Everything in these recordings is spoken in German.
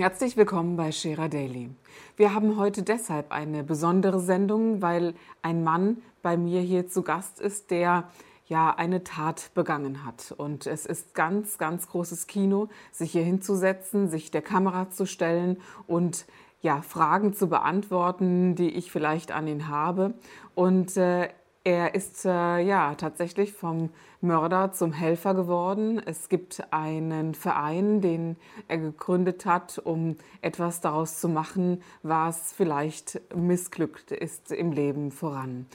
Herzlich willkommen bei Scherer Daily. Wir haben heute deshalb eine besondere Sendung, weil ein Mann bei mir hier zu Gast ist, der ja eine Tat begangen hat. Und es ist ganz, ganz großes Kino, sich hier hinzusetzen, sich der Kamera zu stellen und ja, Fragen zu beantworten, die ich vielleicht an ihn habe. Und äh, er ist äh, ja tatsächlich vom Mörder zum Helfer geworden. Es gibt einen Verein, den er gegründet hat, um etwas daraus zu machen, was vielleicht missglückt ist im Leben voran.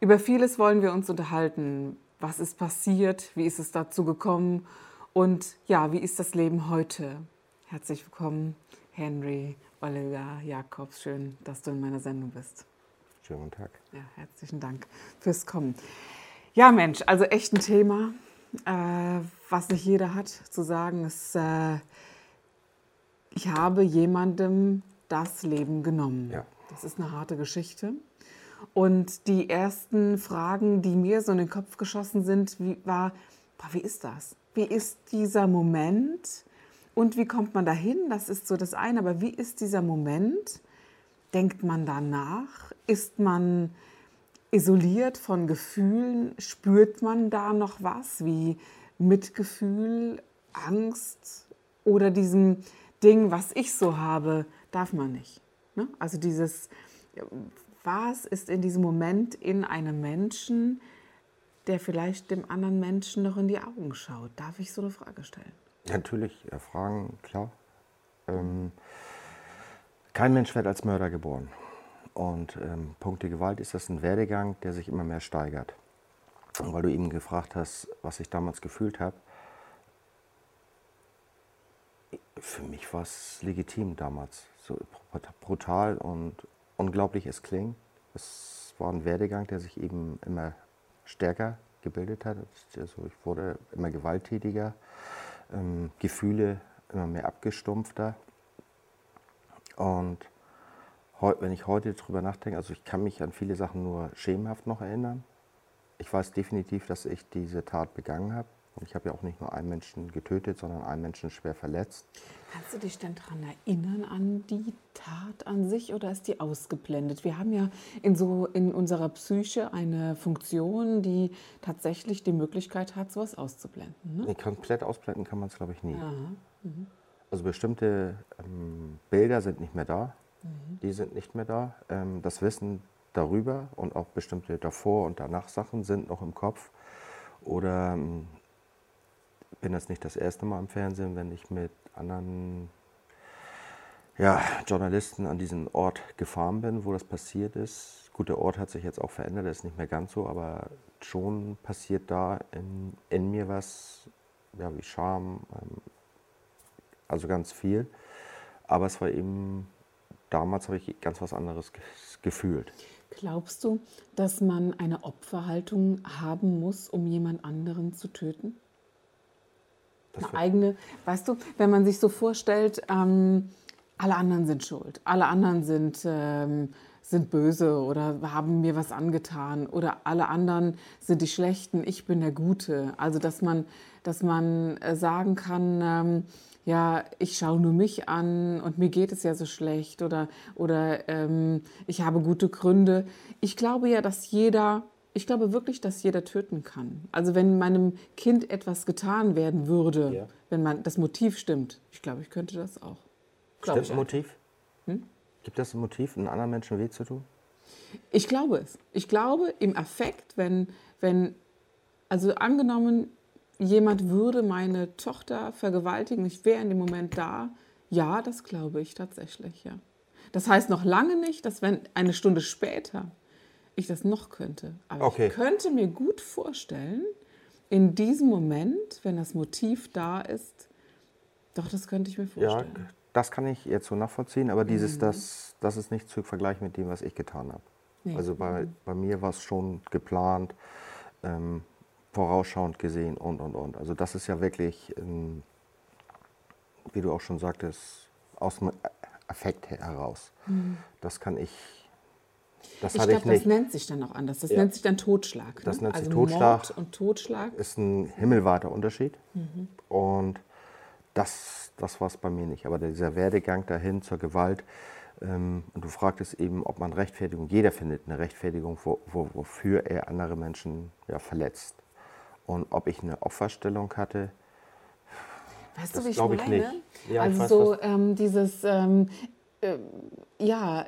Über vieles wollen wir uns unterhalten. Was ist passiert? Wie ist es dazu gekommen? Und ja, wie ist das Leben heute? Herzlich willkommen, Henry Oliver Jakobs. Schön, dass du in meiner Sendung bist. Schönen guten Tag. Ja, herzlichen Dank fürs Kommen. Ja, Mensch, also echt ein Thema, äh, was nicht jeder hat zu sagen. Ist, äh, ich habe jemandem das Leben genommen. Ja. Das ist eine harte Geschichte. Und die ersten Fragen, die mir so in den Kopf geschossen sind, wie, war, boah, wie ist das? Wie ist dieser Moment? Und wie kommt man dahin? Das ist so das eine. Aber wie ist dieser Moment? Denkt man danach? Ist man isoliert von Gefühlen? Spürt man da noch was wie Mitgefühl, Angst oder diesem Ding, was ich so habe, darf man nicht? Ne? Also dieses, was ist in diesem Moment in einem Menschen, der vielleicht dem anderen Menschen noch in die Augen schaut? Darf ich so eine Frage stellen? Natürlich, Fragen, klar. Ähm, kein Mensch wird als Mörder geboren. Und ähm, Punkte Gewalt ist das ein Werdegang, der sich immer mehr steigert. Und weil du eben gefragt hast, was ich damals gefühlt habe, für mich war es legitim damals. So brutal und unglaublich es klingt. Es war ein Werdegang, der sich eben immer stärker gebildet hat. Also ich wurde immer gewalttätiger, ähm, Gefühle immer mehr abgestumpfter. Und wenn ich heute darüber nachdenke, also ich kann mich an viele Sachen nur schemenhaft noch erinnern. Ich weiß definitiv, dass ich diese Tat begangen habe. Und ich habe ja auch nicht nur einen Menschen getötet, sondern einen Menschen schwer verletzt. Kannst du dich denn daran erinnern, an die Tat an sich oder ist die ausgeblendet? Wir haben ja in, so, in unserer Psyche eine Funktion, die tatsächlich die Möglichkeit hat, sowas auszublenden. Ne? Nee, komplett ausblenden kann man es, glaube ich, nie. Mhm. Also bestimmte ähm, Bilder sind nicht mehr da. Mhm. Die sind nicht mehr da. Ähm, das Wissen darüber und auch bestimmte davor und danach Sachen sind noch im Kopf. Oder ähm, bin das nicht das erste Mal im Fernsehen, wenn ich mit anderen ja, Journalisten an diesen Ort gefahren bin, wo das passiert ist. Gut, der Ort hat sich jetzt auch verändert, ist nicht mehr ganz so, aber schon passiert da in, in mir was, ja, wie Scham, ähm, also ganz viel. Aber es war eben, damals habe ich ganz was anderes gefühlt. Glaubst du, dass man eine Opferhaltung haben muss, um jemand anderen zu töten? eine eigene, weißt du, wenn man sich so vorstellt, ähm, alle anderen sind schuld, alle anderen sind, ähm, sind böse oder haben mir was angetan oder alle anderen sind die Schlechten, ich bin der Gute. Also dass man, dass man äh, sagen kann, ähm, ja, ich schaue nur mich an und mir geht es ja so schlecht oder, oder ähm, ich habe gute Gründe. Ich glaube ja, dass jeder ich glaube wirklich, dass jeder töten kann. Also wenn meinem Kind etwas getan werden würde, ja. wenn man das Motiv stimmt, ich glaube, ich könnte das auch. Stimmt ein Motiv? Hm? Gibt das ein Motiv, einen anderen Menschen weh zu tun? Ich glaube es. Ich glaube im Affekt, wenn, wenn, also angenommen, jemand würde meine Tochter vergewaltigen, ich wäre in dem Moment da, ja, das glaube ich tatsächlich, ja. Das heißt noch lange nicht, dass wenn eine Stunde später ich das noch könnte. Aber okay. ich könnte mir gut vorstellen, in diesem Moment, wenn das Motiv da ist, doch, das könnte ich mir vorstellen. Ja, das kann ich jetzt so nachvollziehen, aber dieses, mhm. das, das ist nicht zu vergleichen mit dem, was ich getan habe. Nee. Also bei, mhm. bei mir war es schon geplant, ähm, vorausschauend gesehen und, und, und. Also das ist ja wirklich, ähm, wie du auch schon sagtest, aus dem Affekt heraus. Mhm. Das kann ich das ich glaube, das nennt sich dann auch anders. Das ja. nennt sich dann Totschlag. Ne? Das nennt sich also Totschlag. Mord und Totschlag. Ist ein himmelweiter Unterschied. Mhm. Und das, das war es bei mir nicht. Aber dieser Werdegang dahin zur Gewalt, ähm, und du fragtest eben, ob man Rechtfertigung, jeder findet eine Rechtfertigung, wo, wo, wofür er andere Menschen ja, verletzt. Und ob ich eine Opferstellung hatte, weißt das du, wie ich meine? Ich nicht. Ja, also weiß, so ähm, dieses, ähm, äh, ja,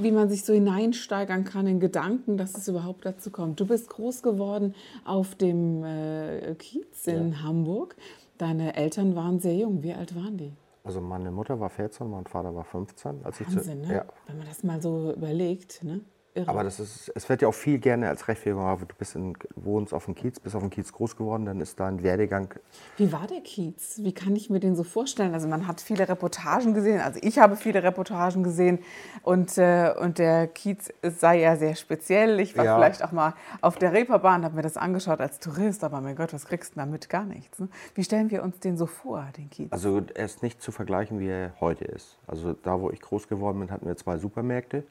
wie man sich so hineinsteigern kann in Gedanken, dass es überhaupt dazu kommt. Du bist groß geworden auf dem äh, Kiez in ja. Hamburg. Deine Eltern waren sehr jung. Wie alt waren die? Also meine Mutter war 14, mein Vater war 15. Als Wahnsinn, ich zu, ne? ja. Wenn man das mal so überlegt. Ne? Irre. Aber das ist, es wird ja auch viel gerne als Rechtfertigung, du bist in, wohnst auf dem Kiez, bist auf dem Kiez groß geworden, dann ist da ein Werdegang. Wie war der Kiez? Wie kann ich mir den so vorstellen? Also man hat viele Reportagen gesehen, also ich habe viele Reportagen gesehen und, äh, und der Kiez sei ja sehr speziell. Ich war ja. vielleicht auch mal auf der Reeperbahn, habe mir das angeschaut als Tourist, aber mein Gott, was kriegst du damit? Gar nichts. Ne? Wie stellen wir uns den so vor, den Kiez? Also er ist nicht zu vergleichen, wie er heute ist. Also da, wo ich groß geworden bin, hatten wir zwei Supermärkte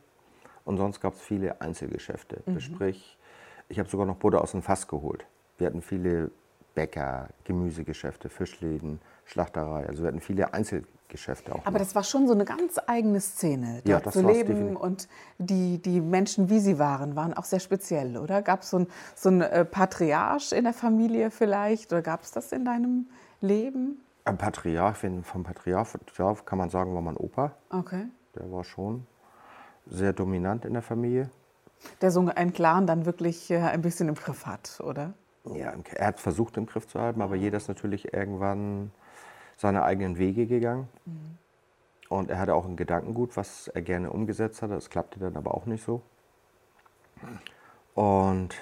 und sonst gab es viele Einzelgeschäfte. Mhm. Sprich, ich habe sogar noch Butter aus dem Fass geholt. Wir hatten viele Bäcker, Gemüsegeschäfte, Fischläden, Schlachterei. Also wir hatten viele Einzelgeschäfte auch. Aber noch. das war schon so eine ganz eigene Szene, dort ja, das zu leben. Und die, die Menschen, wie sie waren, waren auch sehr speziell, oder? Gab es so ein, so ein äh, Patriarch in der Familie vielleicht? Oder gab es das in deinem Leben? Ein Patriarch, vom Patriarch kann man sagen, war mein Opa. Okay. Der war schon sehr dominant in der Familie. Der so einen Clan dann wirklich äh, ein bisschen im Griff hat, oder? Ja, er hat versucht im Griff zu halten, aber jeder ist natürlich irgendwann seine eigenen Wege gegangen. Mhm. Und er hatte auch ein Gedankengut, was er gerne umgesetzt hat. Das klappte dann aber auch nicht so. Und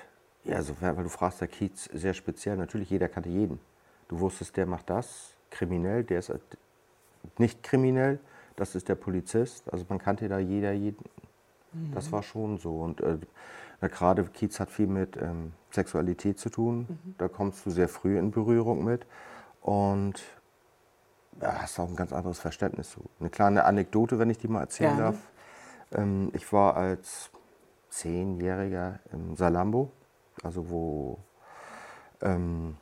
ja, so, weil du fragst, der Kiez sehr speziell. Natürlich, jeder kannte jeden. Du wusstest, der macht das, kriminell, der ist nicht kriminell das ist der Polizist. Also man kannte da jeder jeden. Mhm. Das war schon so. Und äh, gerade Kiez hat viel mit ähm, Sexualität zu tun. Mhm. Da kommst du sehr früh in Berührung mit. Und ja, hast auch ein ganz anderes Verständnis zu. Eine kleine Anekdote, wenn ich die mal erzählen ja. darf. Ähm, ich war als Zehnjähriger im Salambo, also wo ähm,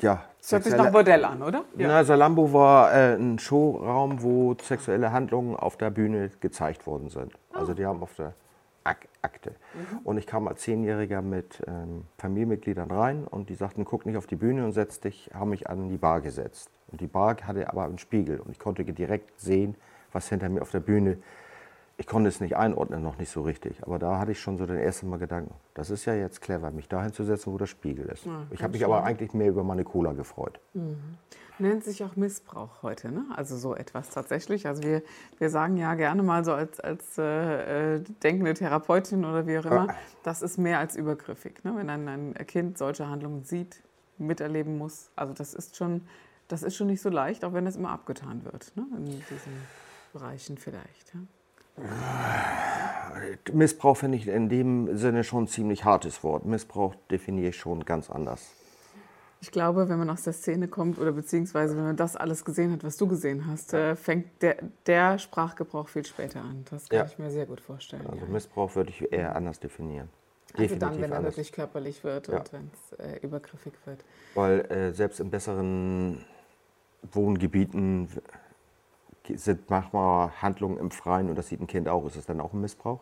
ja. Das hört sich nach Bordell an, oder? Ja. Na, Salambo war äh, ein Showraum, wo sexuelle Handlungen auf der Bühne gezeigt worden sind. Oh. Also die haben auf der Ak Akte. Mhm. Und ich kam als Zehnjähriger mit ähm, Familienmitgliedern rein und die sagten, guck nicht auf die Bühne und setz dich, haben mich an die Bar gesetzt. Und die Bar hatte aber einen Spiegel und ich konnte direkt sehen, was hinter mir auf der Bühne ich konnte es nicht einordnen, noch nicht so richtig. Aber da hatte ich schon so den ersten Mal Gedanken, das ist ja jetzt clever, mich dahin zu setzen, wo der Spiegel ist. Ja, ich habe mich aber eigentlich mehr über meine Cola gefreut. Mhm. Nennt sich auch Missbrauch heute, ne? Also so etwas tatsächlich. Also wir, wir sagen ja gerne mal so als, als äh, äh denkende Therapeutin oder wie auch immer, das ist mehr als übergriffig. Ne? Wenn ein, ein Kind solche Handlungen sieht, miterleben muss. Also das ist schon, das ist schon nicht so leicht, auch wenn es immer abgetan wird, ne? in diesen Bereichen vielleicht. Ja? Missbrauch finde ich in dem Sinne schon ein ziemlich hartes Wort. Missbrauch definiere ich schon ganz anders. Ich glaube, wenn man aus der Szene kommt oder beziehungsweise wenn man das alles gesehen hat, was du gesehen hast, ja. Äh, fängt der, der, Sprachgebrauch viel später an. Das kann ja. ich mir sehr gut vorstellen. Also ja. Missbrauch würde ich eher anders definieren. Also Definitiv dann, wenn er wirklich körperlich wird und wenn es äh, übergriffig wird. Weil äh, selbst in besseren Wohngebieten sind manchmal Handlungen im Freien und das sieht ein Kind auch. Ist das dann auch ein Missbrauch?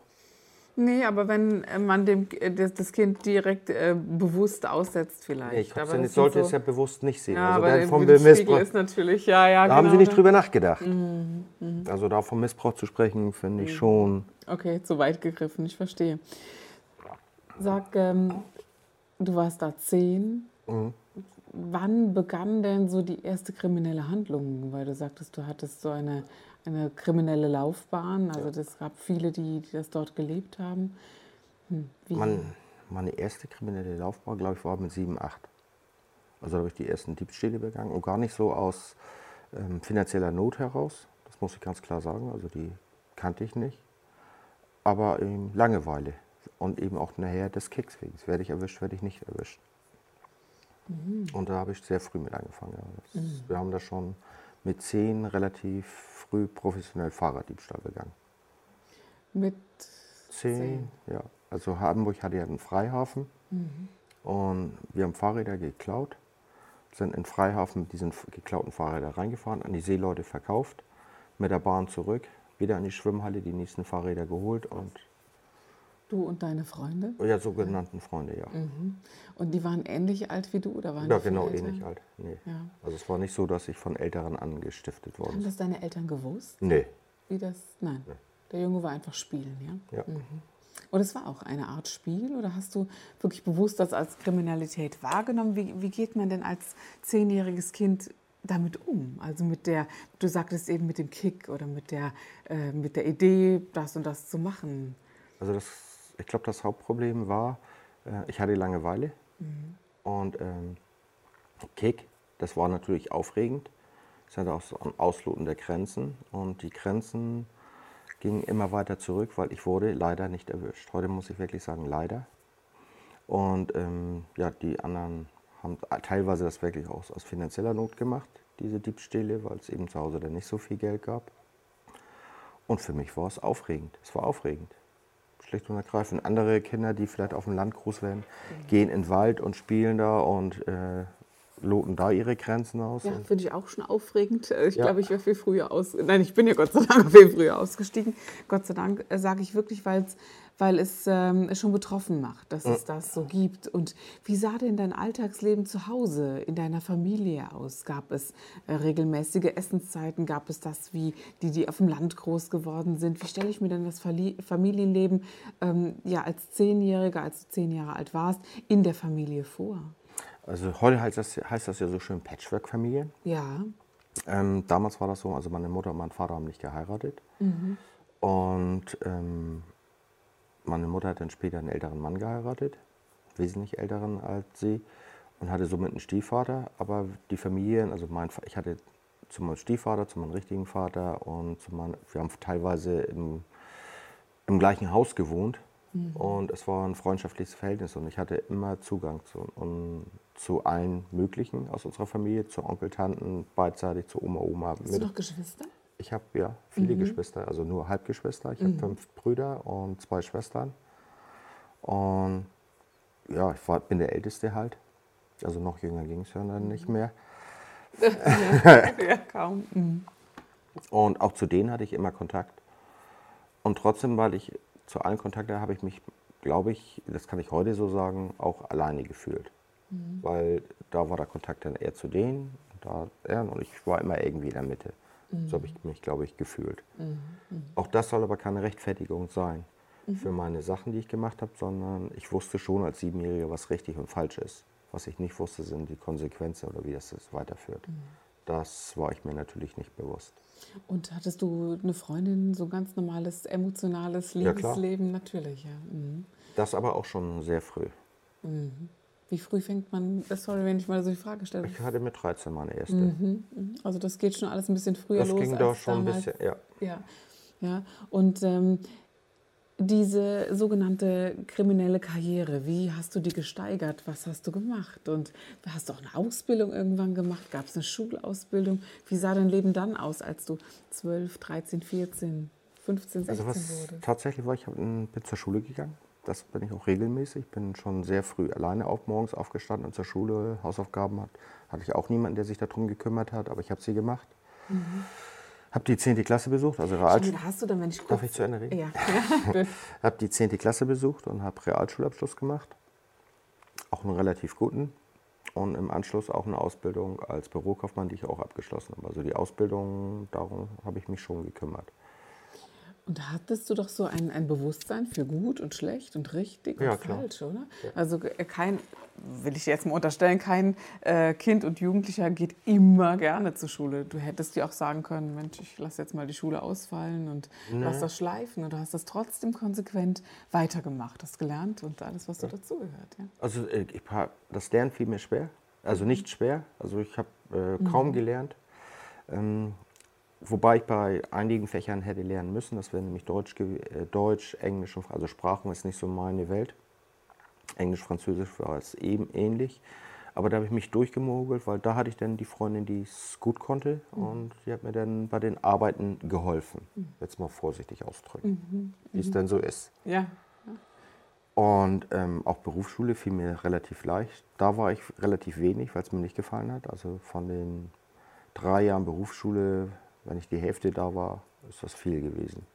Nee, aber wenn äh, man dem, äh, das Kind direkt äh, bewusst aussetzt vielleicht. Nee, ich aber sollte so es ja bewusst nicht sehen. Ja, also aber vom Missbrauch ist natürlich, ja, ja, Da genau, haben Sie nicht drüber nachgedacht. Mhm, mh. Also da vom Missbrauch zu sprechen, finde ich mhm. schon... Okay, zu weit gegriffen, ich verstehe. Sag, ähm, du warst da zehn. Mhm wann begann denn so die erste kriminelle Handlung? Weil du sagtest, du hattest so eine, eine kriminelle Laufbahn. Also es gab viele, die, die das dort gelebt haben. Hm, Man, meine erste kriminelle Laufbahn, glaube ich, war mit 7, 8. Also da habe ich die ersten Diebstähle begangen und gar nicht so aus ähm, finanzieller Not heraus. Das muss ich ganz klar sagen. Also die kannte ich nicht. Aber ähm, Langeweile und eben auch nachher des Kicks wegen. Werde ich erwischt, werde ich nicht erwischt. Mhm. Und da habe ich sehr früh mit angefangen. Ja. Das, mhm. Wir haben da schon mit zehn relativ früh professionell Fahrraddiebstahl begangen. Mit zehn? zehn? Ja. Also Hamburg hatte ja einen Freihafen mhm. und wir haben Fahrräder geklaut, sind in Freihafen mit diesen geklauten Fahrrädern reingefahren, an die Seeleute verkauft, mit der Bahn zurück, wieder in die Schwimmhalle die nächsten Fahrräder geholt und Du und deine Freunde? Ja, sogenannten Freunde, ja. Mhm. Und die waren ähnlich alt wie du oder waren Ja, genau, ähnlich alt. Nee. Ja. Also es war nicht so, dass ich von Älteren angestiftet worden Haben das deine Eltern gewusst? Nee. Wie das? Nein. Nee. Der Junge war einfach spielen, ja? Ja. Mhm. Und es war auch eine Art Spiel oder hast du wirklich bewusst das als Kriminalität wahrgenommen? Wie, wie geht man denn als zehnjähriges Kind damit um? Also mit der, du sagtest eben mit dem Kick oder mit der, äh, mit der Idee, das und das zu machen. Also das ich glaube, das Hauptproblem war, äh, ich hatte Langeweile mhm. und ähm, Kick, das war natürlich aufregend. Es hatte auch so ein Ausloten der Grenzen und die Grenzen gingen immer weiter zurück, weil ich wurde leider nicht erwischt. Heute muss ich wirklich sagen, leider. Und ähm, ja, die anderen haben teilweise das wirklich aus, aus finanzieller Not gemacht, diese Diebstähle, weil es eben zu Hause dann nicht so viel Geld gab. Und für mich war es aufregend. Es war aufregend schlicht und ergreifend. Andere Kinder, die vielleicht auf dem Land groß werden, mhm. gehen in den Wald und spielen da und äh, loten da ihre Grenzen aus. Ja, finde ich auch schon aufregend. Äh, ich ja. glaube, ich wäre viel früher aus. Nein, ich bin ja Gott sei Dank viel früher ausgestiegen. Gott sei Dank äh, sage ich wirklich, weil's, weil es ähm, schon betroffen macht, dass es das so gibt. Und wie sah denn dein Alltagsleben zu Hause in deiner Familie aus? Gab es äh, regelmäßige Essenszeiten? Gab es das wie die, die auf dem Land groß geworden sind? Wie stelle ich mir denn das Familienleben ähm, ja als Zehnjähriger, als du zehn Jahre alt warst, in der Familie vor? Also heute heißt das, heißt das ja so schön Patchwork-Familie. Ja. Ähm, damals war das so, also meine Mutter und mein Vater haben nicht geheiratet. Mhm. Und ähm, meine Mutter hat dann später einen älteren Mann geheiratet, wesentlich älteren als sie, und hatte somit einen Stiefvater. Aber die Familien, also mein, ich hatte zu meinem Stiefvater, zu meinem richtigen Vater und zu meinem, wir haben teilweise im, im gleichen Haus gewohnt. Mhm. Und es war ein freundschaftliches Verhältnis und ich hatte immer Zugang zu, und zu allen möglichen aus unserer Familie, zu Onkel, Tanten, beidseitig, zu Oma, Oma. Hast du noch Geschwister? Ich habe ja viele mhm. Geschwister, also nur Halbgeschwister. Ich mhm. habe fünf Brüder und zwei Schwestern. Und ja, ich war, bin der Älteste halt. Also noch jünger ging es ja dann nicht mehr. ja, kaum. Mhm. Und auch zu denen hatte ich immer Kontakt. Und trotzdem, weil ich zu allen Kontakten habe ich mich, glaube ich, das kann ich heute so sagen, auch alleine gefühlt. Mhm. Weil da war der Kontakt dann eher zu denen da, ja, und ich war immer irgendwie in der Mitte. Mhm. So habe ich mich, glaube ich, gefühlt. Mhm. Auch das soll aber keine Rechtfertigung sein mhm. für meine Sachen, die ich gemacht habe, sondern ich wusste schon als Siebenjähriger, was richtig und falsch ist. Was ich nicht wusste, sind die Konsequenzen oder wie das, das weiterführt. Mhm. Das war ich mir natürlich nicht bewusst. Und hattest du eine Freundin, so ein ganz normales, emotionales Liebesleben? Ja, natürlich, ja. Mhm. Das aber auch schon sehr früh. Mhm. Wie früh fängt man, sorry, wenn ich mal so die Frage stelle. Ich hatte mit 13 meine erste. Mhm, mhm. Also das geht schon alles ein bisschen früher das los. Das ging doch schon damals. ein bisschen, ja. Ja, ja. und ähm, diese sogenannte kriminelle Karriere, wie hast du die gesteigert? Was hast du gemacht? Und hast du auch eine Ausbildung irgendwann gemacht? Gab es eine Schulausbildung? Wie sah dein Leben dann aus, als du 12, 13, 14, 15, 16 also was wurdest? Tatsächlich war ich bin zur Schule gegangen. Das bin ich auch regelmäßig. Bin schon sehr früh alleine auf morgens aufgestanden und zur Schule Hausaufgaben hat. Hatte ich auch niemanden, der sich darum gekümmert hat, aber ich habe sie gemacht. Mhm. Habe die 10. Klasse besucht, also Realschule. Hast du dann, wenn ich Darf ich zu Ende reden? Ja. habe die 10. Klasse besucht und habe Realschulabschluss gemacht. Auch einen relativ guten. Und im Anschluss auch eine Ausbildung als Bürokaufmann, die ich auch abgeschlossen habe. Also die Ausbildung, darum habe ich mich schon gekümmert. Und da hattest du doch so ein, ein Bewusstsein für gut und schlecht und richtig ja, und klar. falsch, oder? Ja. Also äh, kein, will ich jetzt mal unterstellen, kein äh, Kind und Jugendlicher geht immer gerne zur Schule. Du hättest dir auch sagen können, Mensch, ich lasse jetzt mal die Schule ausfallen und nee. lass das schleifen. Und du hast das trotzdem konsequent weitergemacht, hast gelernt und alles, was ja. so dazugehört. Ja. Also äh, ich, das Lernen fiel mir schwer, also nicht schwer. Also ich habe äh, kaum mhm. gelernt. Ähm, wobei ich bei einigen Fächern hätte lernen müssen. Das wäre nämlich Deutsch, äh, Deutsch Englisch, und, also Sprachen ist nicht so meine Welt. Englisch, Französisch war es eben ähnlich. Aber da habe ich mich durchgemogelt, weil da hatte ich dann die Freundin, die es gut konnte mhm. und die hat mir dann bei den Arbeiten geholfen. Mhm. Jetzt mal vorsichtig ausdrücken, mhm. wie es mhm. denn so ist. Ja. Und ähm, auch Berufsschule fiel mir relativ leicht. Da war ich relativ wenig, weil es mir nicht gefallen hat. Also von den drei Jahren Berufsschule, wenn ich die Hälfte da war, ist das viel gewesen.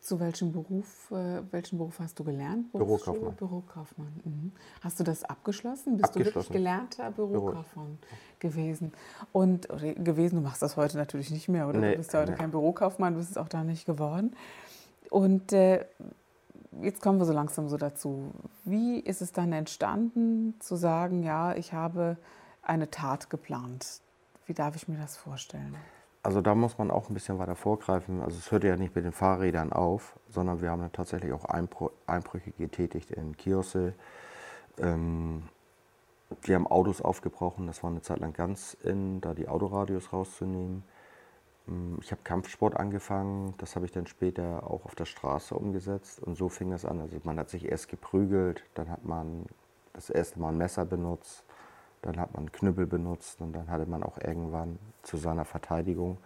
Zu welchem Beruf, äh, welchen Beruf hast du gelernt? Bürokaufmann. Bürokaufmann. Mhm. Hast du das abgeschlossen? Bist abgeschlossen. du wirklich gelernter Bürokaufmann Büro. gewesen? Und gewesen, du machst das heute natürlich nicht mehr, oder? Nee, du bist ja heute nee. kein Bürokaufmann, du bist es auch da nicht geworden. Und äh, jetzt kommen wir so langsam so dazu. Wie ist es dann entstanden, zu sagen, ja, ich habe eine Tat geplant? Wie darf ich mir das vorstellen? Also da muss man auch ein bisschen weiter vorgreifen. Also es hört ja nicht mit den Fahrrädern auf, sondern wir haben dann tatsächlich auch Einbrüche getätigt in Kiosse. Ähm, wir haben Autos aufgebrochen, das war eine Zeit lang ganz in, da die Autoradios rauszunehmen. Ähm, ich habe Kampfsport angefangen, das habe ich dann später auch auf der Straße umgesetzt und so fing es an. Also man hat sich erst geprügelt, dann hat man das erste Mal ein Messer benutzt, dann hat man Knüppel benutzt und dann hatte man auch irgendwann zu seiner Verteidigung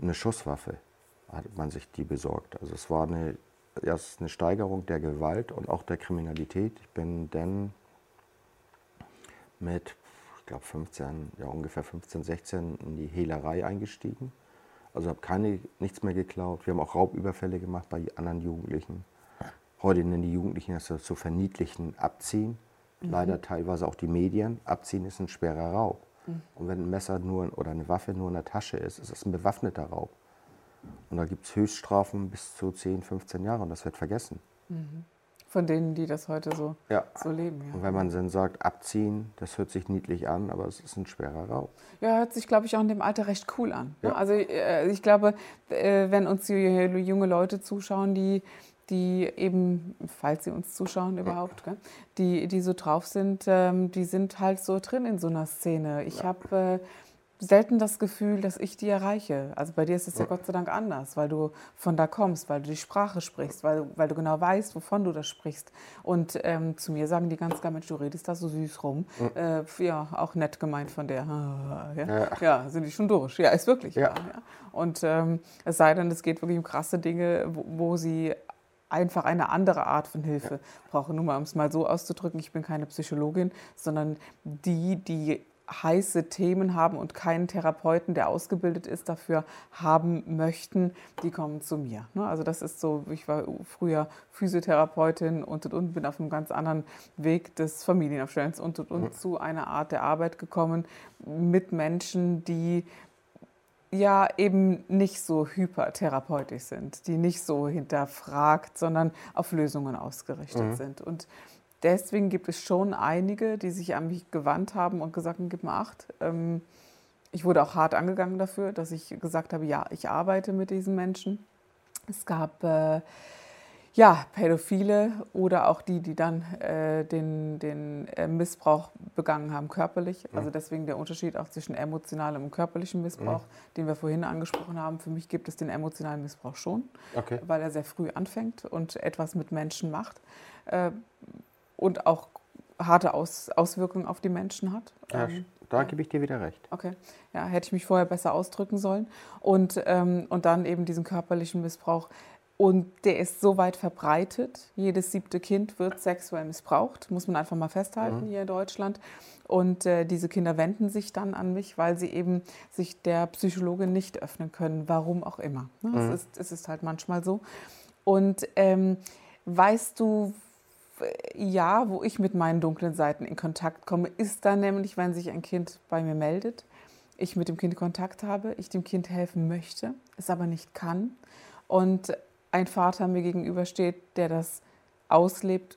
eine Schusswaffe, hat man sich die besorgt. Also es war eine, erst eine Steigerung der Gewalt und auch der Kriminalität. Ich bin dann mit, ich glaube 15, ja ungefähr 15, 16 in die Hehlerei eingestiegen. Also habe keine, nichts mehr geklaut. Wir haben auch Raubüberfälle gemacht bei anderen Jugendlichen. Heute nennen die Jugendlichen das zu verniedlichen Abziehen mhm. leider teilweise auch die Medien. Abziehen ist ein schwerer Raub. Mhm. Und wenn ein Messer nur oder eine Waffe nur in der Tasche ist, ist es ein bewaffneter Raub. Und da gibt es Höchststrafen bis zu 10, 15 Jahre und das wird vergessen. Mhm. Von denen, die das heute so, ja. so leben. Ja. Und wenn man dann sagt, abziehen, das hört sich niedlich an, aber es ist ein schwerer Raub. Ja, hört sich, glaube ich, auch in dem Alter recht cool an. Ne? Ja. Also äh, ich glaube, äh, wenn uns junge Leute zuschauen, die die eben, falls sie uns zuschauen überhaupt, gell, die, die so drauf sind, ähm, die sind halt so drin in so einer Szene. Ich ja. habe äh, selten das Gefühl, dass ich die erreiche. Also bei dir ist es ja, ja Gott sei Dank anders, weil du von da kommst, weil du die Sprache sprichst, weil, weil du genau weißt, wovon du das sprichst. Und ähm, zu mir sagen die ganz klar, Mensch, du redest da so süß rum. Ja, äh, ja auch nett gemeint von der. Ja, ja. sind die schon durch. Ja, ist wirklich ja. Und ähm, es sei denn, es geht wirklich um krasse Dinge, wo, wo sie einfach eine andere Art von Hilfe ja. brauche. Nur mal, um es mal so auszudrücken, ich bin keine Psychologin, sondern die, die heiße Themen haben und keinen Therapeuten, der ausgebildet ist, dafür haben möchten, die kommen zu mir. Ne? Also das ist so, ich war früher Physiotherapeutin und und und, bin auf einem ganz anderen Weg des Familienaufstellens und und und zu einer Art der Arbeit gekommen mit Menschen, die ja eben nicht so hypertherapeutisch sind, die nicht so hinterfragt, sondern auf Lösungen ausgerichtet mhm. sind. Und deswegen gibt es schon einige, die sich an mich gewandt haben und gesagt haben, gib mir acht. Ähm, ich wurde auch hart angegangen dafür, dass ich gesagt habe, ja, ich arbeite mit diesen Menschen. Es gab äh, ja, Pädophile oder auch die, die dann äh, den, den äh, Missbrauch begangen haben, körperlich. Mhm. Also deswegen der Unterschied auch zwischen emotionalem und körperlichem Missbrauch, mhm. den wir vorhin angesprochen haben. Für mich gibt es den emotionalen Missbrauch schon, okay. weil er sehr früh anfängt und etwas mit Menschen macht äh, und auch harte Aus Auswirkungen auf die Menschen hat. Ja, ähm, da ja. gebe ich dir wieder recht. Okay, ja, hätte ich mich vorher besser ausdrücken sollen. Und, ähm, und dann eben diesen körperlichen Missbrauch, und der ist so weit verbreitet. Jedes siebte Kind wird sexuell missbraucht, muss man einfach mal festhalten mhm. hier in Deutschland. Und äh, diese Kinder wenden sich dann an mich, weil sie eben sich der Psychologin nicht öffnen können, warum auch immer. Ne? Mhm. Es, ist, es ist halt manchmal so. Und ähm, weißt du, ja, wo ich mit meinen dunklen Seiten in Kontakt komme, ist dann nämlich, wenn sich ein Kind bei mir meldet, ich mit dem Kind Kontakt habe, ich dem Kind helfen möchte, es aber nicht kann. Und ein Vater mir gegenübersteht, der das auslebt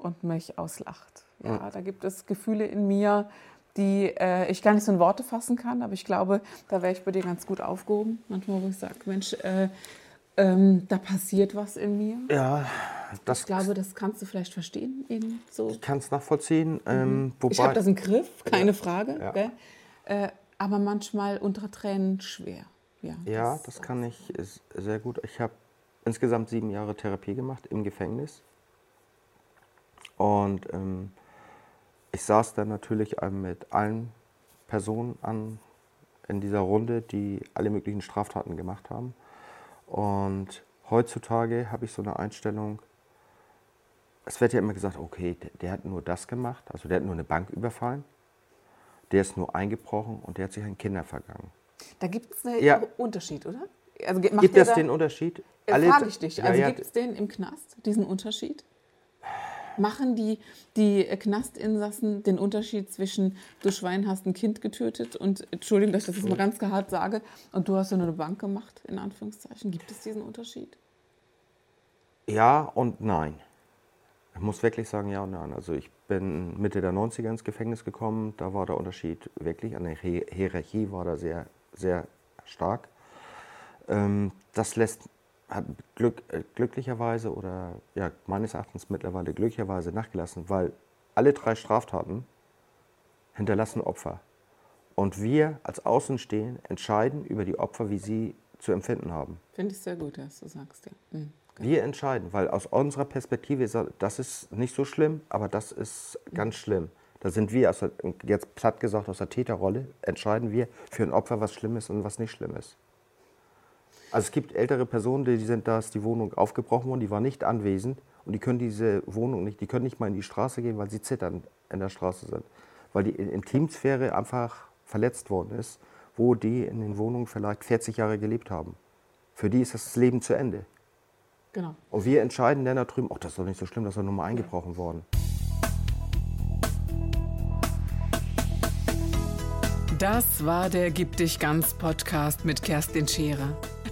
und mich auslacht. Ja, ja. da gibt es Gefühle in mir, die äh, ich gar nicht so in Worte fassen kann, aber ich glaube, da wäre ich bei dir ganz gut aufgehoben. Manchmal, wo ich sage, Mensch, äh, ähm, da passiert was in mir. Ja, das. Ich glaube, das kannst du vielleicht verstehen. Eben so. Ich kann es nachvollziehen. Mhm. Ähm, ich habe das im Griff, keine ja. Frage. Ja. Äh, aber manchmal unter Tränen schwer. Ja, ja das, das kann ich sehr gut. Ich habe insgesamt sieben Jahre Therapie gemacht im Gefängnis. Und ähm, ich saß dann natürlich mit allen Personen an in dieser Runde, die alle möglichen Straftaten gemacht haben. Und heutzutage habe ich so eine Einstellung, es wird ja immer gesagt, okay, der, der, hat nur das gemacht, also der hat nur eine Bank überfallen, der ist nur eingebrochen und der hat sich an Kinder vergangen. Da gibt es einen ja. Unterschied, oder? Also gibt es den Unterschied? Äh, Alle, frage ich dich. Also ja, gibt es den im Knast, diesen Unterschied? Machen die, die Knastinsassen den Unterschied zwischen, du Schwein hast ein Kind getötet und, Entschuldigung, dass ich das jetzt mal ganz hart sage, und du hast ja nur eine Bank gemacht, in Anführungszeichen. Gibt es diesen Unterschied? Ja und nein. Ich muss wirklich sagen, ja und nein. Also ich bin Mitte der 90er ins Gefängnis gekommen, da war der Unterschied wirklich, an der Hierarchie war da sehr, sehr stark. Ähm, das lässt hat Glück, äh, glücklicherweise oder ja, meines Erachtens mittlerweile glücklicherweise nachgelassen, weil alle drei Straftaten hinterlassen Opfer. Und wir als Außenstehende entscheiden über die Opfer, wie sie zu empfinden haben. Finde ich sehr gut, dass du sagst, ja. Mhm. Wir entscheiden, weil aus unserer Perspektive, das ist nicht so schlimm, aber das ist ganz schlimm. Da sind wir, also jetzt platt gesagt aus der Täterrolle, entscheiden wir für ein Opfer, was schlimm ist und was nicht schlimm ist. Also es gibt ältere Personen, die sind da, ist die Wohnung aufgebrochen worden, die waren nicht anwesend und die können diese Wohnung nicht, die können nicht mal in die Straße gehen, weil sie zittern in der Straße sind. Weil die Intimsphäre einfach verletzt worden ist, wo die in den Wohnungen vielleicht 40 Jahre gelebt haben. Für die ist das Leben zu Ende. Genau. Und wir entscheiden dann da drüben, ach, das ist doch nicht so schlimm, das ist doch nur mal eingebrochen worden. Das war der Gib dich ganz Podcast mit Kerstin Scherer.